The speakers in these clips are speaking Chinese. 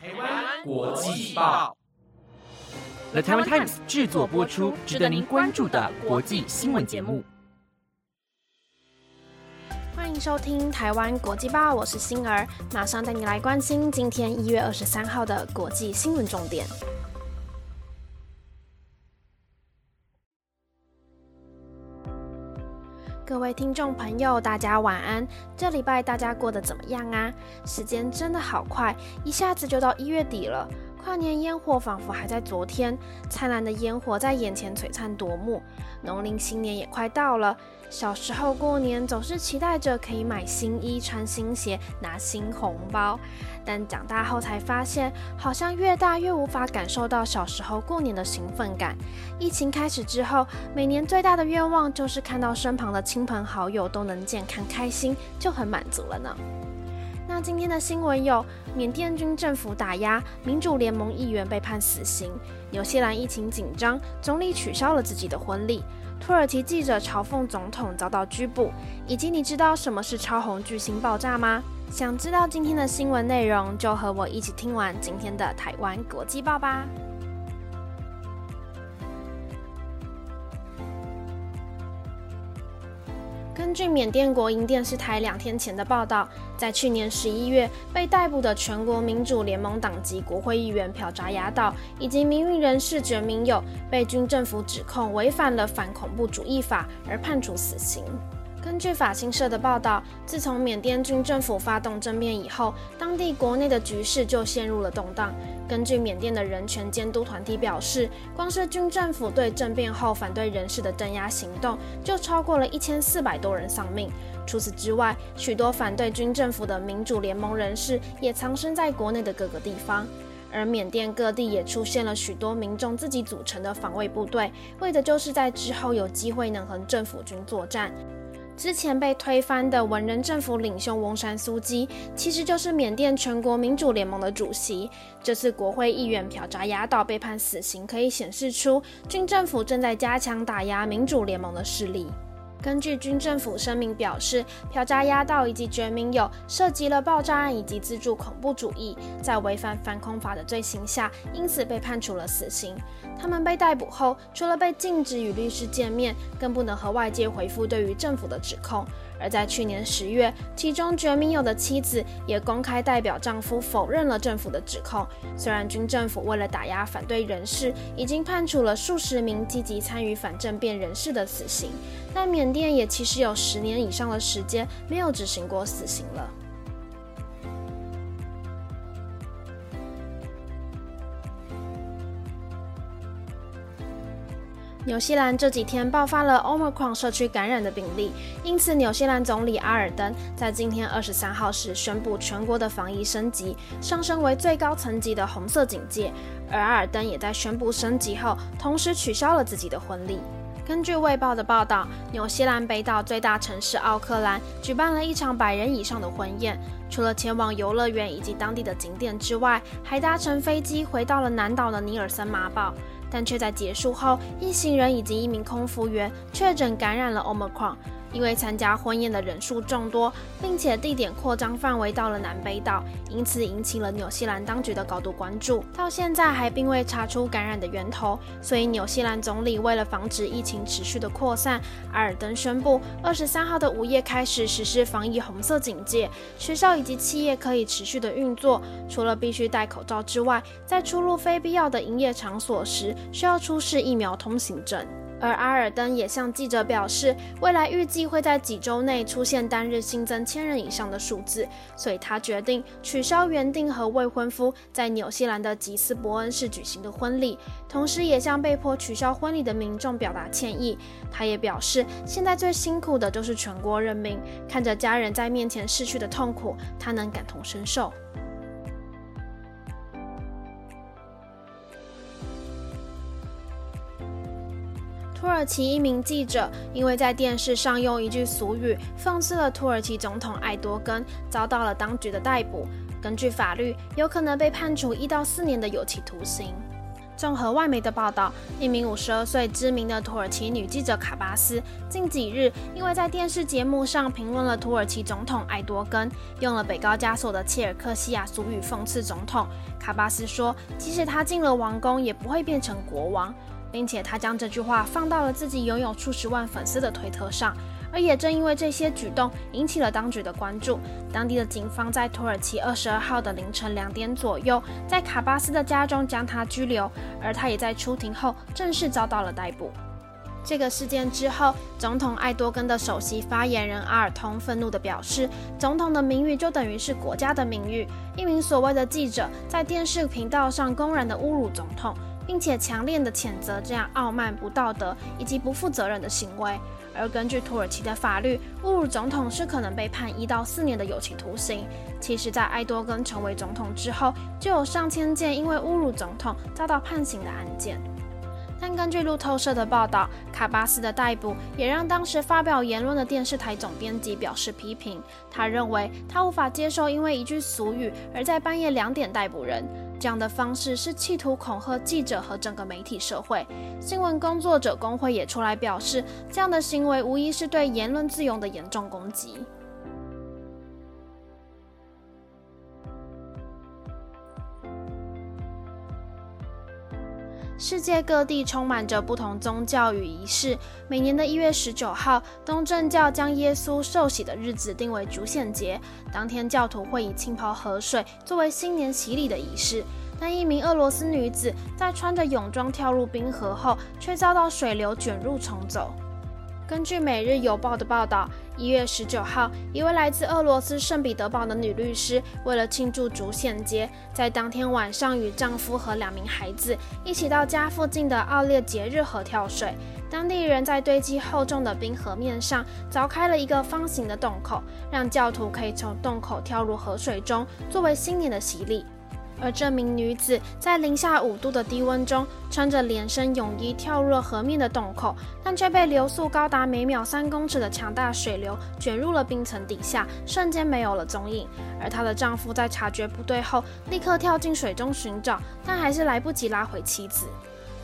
台湾国际报，The Taiwan Times 制作播出，值得您关注的国际新闻节目。欢迎收听台湾国际报，我是星儿，马上带你来关心今天一月二十三号的国际新闻重点。各位听众朋友，大家晚安。这礼拜大家过得怎么样啊？时间真的好快，一下子就到一月底了。跨年烟火仿佛还在昨天，灿烂的烟火在眼前璀璨夺目。农历新年也快到了，小时候过年总是期待着可以买新衣、穿新鞋、拿新红包，但长大后才发现，好像越大越无法感受到小时候过年的兴奋感。疫情开始之后，每年最大的愿望就是看到身旁的亲朋好友都能健康开心，就很满足了呢。那今天的新闻有：缅甸军政府打压民主联盟议员被判死刑；纽西兰疫情紧张，总理取消了自己的婚礼；土耳其记者嘲讽总统遭到拘捕；以及你知道什么是超红巨星爆炸吗？想知道今天的新闻内容，就和我一起听完今天的台湾国际报吧。根据缅甸国营电视台两天前的报道，在去年十一月被逮捕的全国民主联盟党籍国会议员朴扎雅岛以及民运人士觉明友，被军政府指控违反了反恐怖主义法而判处死刑。根据法新社的报道，自从缅甸军政府发动政变以后，当地国内的局势就陷入了动荡。根据缅甸的人权监督团体表示，光是军政府对政变后反对人士的镇压行动，就超过了一千四百多人丧命。除此之外，许多反对军政府的民主联盟人士也藏身在国内的各个地方。而缅甸各地也出现了许多民众自己组成的防卫部队，为的就是在之后有机会能和政府军作战。之前被推翻的文人政府领袖翁山苏基，其实就是缅甸全国民主联盟的主席。这次国会议员朴扎亚岛被判死刑，可以显示出军政府正在加强打压民主联盟的势力。根据军政府声明表示，朴扎压道以及觉明友涉及了爆炸案以及资助恐怖主义，在违反反恐法的罪行下，因此被判处了死刑。他们被逮捕后，除了被禁止与律师见面，更不能和外界回复对于政府的指控。而在去年十月，其中觉明友的妻子也公开代表丈夫否认了政府的指控。虽然军政府为了打压反对人士，已经判处了数十名积极参与反政变人士的死刑，但缅甸也其实有十年以上的时间没有执行过死刑了。纽西兰这几天爆发了 Omicron 社区感染的病例，因此纽西兰总理阿尔登在今天二十三号时宣布全国的防疫升级，上升为最高层级的红色警戒。而阿尔登也在宣布升级后，同时取消了自己的婚礼。根据《卫报》的报道，纽西兰北岛最大城市奥克兰举办了一场百人以上的婚宴，除了前往游乐园以及当地的景点之外，还搭乘飞机回到了南岛的尼尔森马堡。但却在结束后，一行人以及一名空服员确诊感染了 Omicron。因为参加婚宴的人数众多，并且地点扩张范围到了南北岛，因此引起了纽西兰当局的高度关注。到现在还并未查出感染的源头，所以纽西兰总理为了防止疫情持续的扩散，阿尔登宣布，二十三号的午夜开始实施防疫红色警戒，学校以及企业可以持续的运作，除了必须戴口罩之外，在出入非必要的营业场所时，需要出示疫苗通行证。而阿尔登也向记者表示，未来预计会在几周内出现单日新增千人以上的数字，所以他决定取消原定和未婚夫在纽西兰的吉斯伯恩市举行的婚礼，同时也向被迫取消婚礼的民众表达歉意。他也表示，现在最辛苦的就是全国人民，看着家人在面前逝去的痛苦，他能感同身受。土耳其一名记者因为在电视上用一句俗语讽刺了土耳其总统埃多根，遭到了当局的逮捕。根据法律，有可能被判处一到四年的有期徒刑。综合外媒的报道，一名五十二岁知名的土耳其女记者卡巴斯，近几日因为在电视节目上评论了土耳其总统埃多根，用了北高加索的切尔克西亚俗语讽刺总统。卡巴斯说，即使他进了王宫，也不会变成国王，并且他将这句话放到了自己拥有数十万粉丝的推特上。而也正因为这些举动引起了当局的关注，当地的警方在土耳其二十二号的凌晨两点左右，在卡巴斯的家中将他拘留，而他也在出庭后正式遭到了逮捕。这个事件之后，总统艾多根的首席发言人阿尔通愤怒地表示：“总统的名誉就等于是国家的名誉。”一名所谓的记者在电视频道上公然的侮辱总统，并且强烈的谴责这样傲慢、不道德以及不负责任的行为。而根据土耳其的法律，侮辱总统是可能被判一到四年的有期徒刑。其实，在埃多根成为总统之后，就有上千件因为侮辱总统遭到判刑的案件。但根据路透社的报道，卡巴斯的逮捕也让当时发表言论的电视台总编辑表示批评。他认为他无法接受因为一句俗语而在半夜两点逮捕人。这样的方式是企图恐吓记者和整个媒体社会。新闻工作者工会也出来表示，这样的行为无疑是对言论自由的严重攻击。世界各地充满着不同宗教与仪式。每年的一月十九号，东正教将耶稣受洗的日子定为主显节。当天，教徒会以浸泡河水作为新年洗礼的仪式。但一名俄罗斯女子在穿着泳装跳入冰河后，却遭到水流卷入冲走。根据《每日邮报》的报道，一月十九号，一位来自俄罗斯圣彼得堡的女律师，为了庆祝主显节，在当天晚上与丈夫和两名孩子一起到家附近的奥列节日河跳水。当地人在堆积厚重的冰河面上凿开了一个方形的洞口，让教徒可以从洞口跳入河水中，作为新年的洗礼。而这名女子在零下五度的低温中，穿着连身泳衣跳入了河面的洞口，但却被流速高达每秒三公尺的强大水流卷入了冰层底下，瞬间没有了踪影。而她的丈夫在察觉不对后，立刻跳进水中寻找，但还是来不及拉回妻子。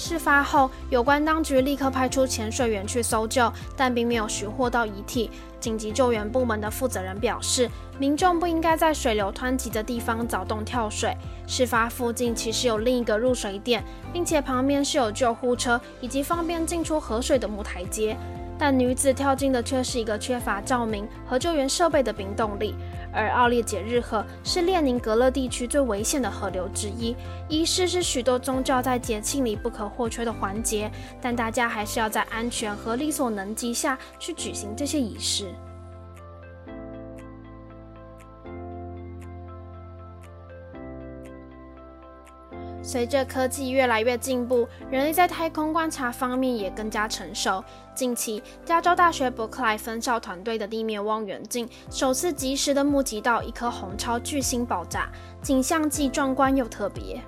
事发后，有关当局立刻派出潜水员去搜救，但并没有寻获到遗体。紧急救援部门的负责人表示，民众不应该在水流湍急的地方凿洞跳水。事发附近其实有另一个入水点，并且旁边是有救护车以及方便进出河水的木台阶。但女子跳进的却是一个缺乏照明和救援设备的冰洞里。而奥列解日河是列宁格勒地区最危险的河流之一，仪式是许多宗教在节庆里不可或缺的环节，但大家还是要在安全和力所能及下去举行这些仪式。随着科技越来越进步，人类在太空观察方面也更加成熟。近期，加州大学伯克莱分校团队的地面望远镜首次及时的目击到一颗红超巨星爆炸，景象既壮观又特别。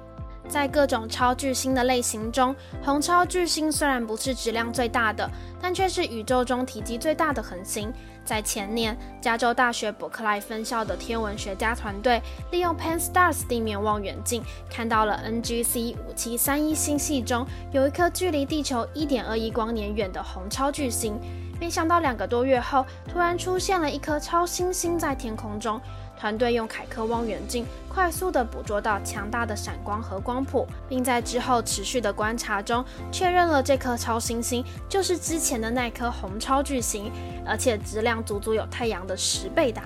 在各种超巨星的类型中，红超巨星虽然不是质量最大的，但却是宇宙中体积最大的恒星。在前年，加州大学伯克莱分校的天文学家团队利用 Pan-STARRS 地面望远镜，看到了 NGC 五七三一星系中有一颗距离地球一点二亿光年远的红超巨星。没想到两个多月后，突然出现了一颗超新星在天空中。团队用凯克望远镜快速地捕捉到强大的闪光和光谱，并在之后持续的观察中确认了这颗超新星就是之前的那颗红超巨星，而且质量足足有太阳的十倍大。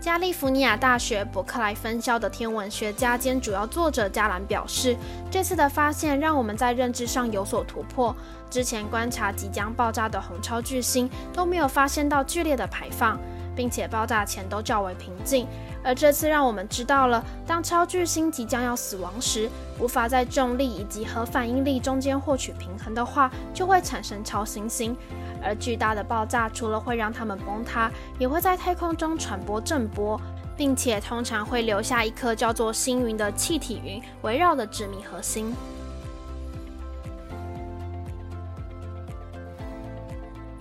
加利福尼亚大学伯克莱分校的天文学家兼主要作者加兰表示，这次的发现让我们在认知上有所突破。之前观察即将爆炸的红超巨星都没有发现到剧烈的排放。并且爆炸前都较为平静，而这次让我们知道了，当超巨星即将要死亡时，无法在重力以及核反应力中间获取平衡的话，就会产生超新星。而巨大的爆炸除了会让它们崩塌，也会在太空中传播震波，并且通常会留下一颗叫做星云的气体云围绕的致密核心。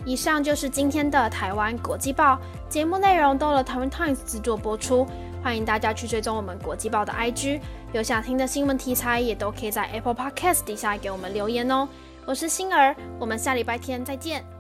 以上就是今天的台湾国际报节目内容，都由台湾 Times 制作播出。欢迎大家去追踪我们国际报的 IG，有想听的新闻题材，也都可以在 Apple Podcast 底下给我们留言哦。我是星儿，我们下礼拜天再见。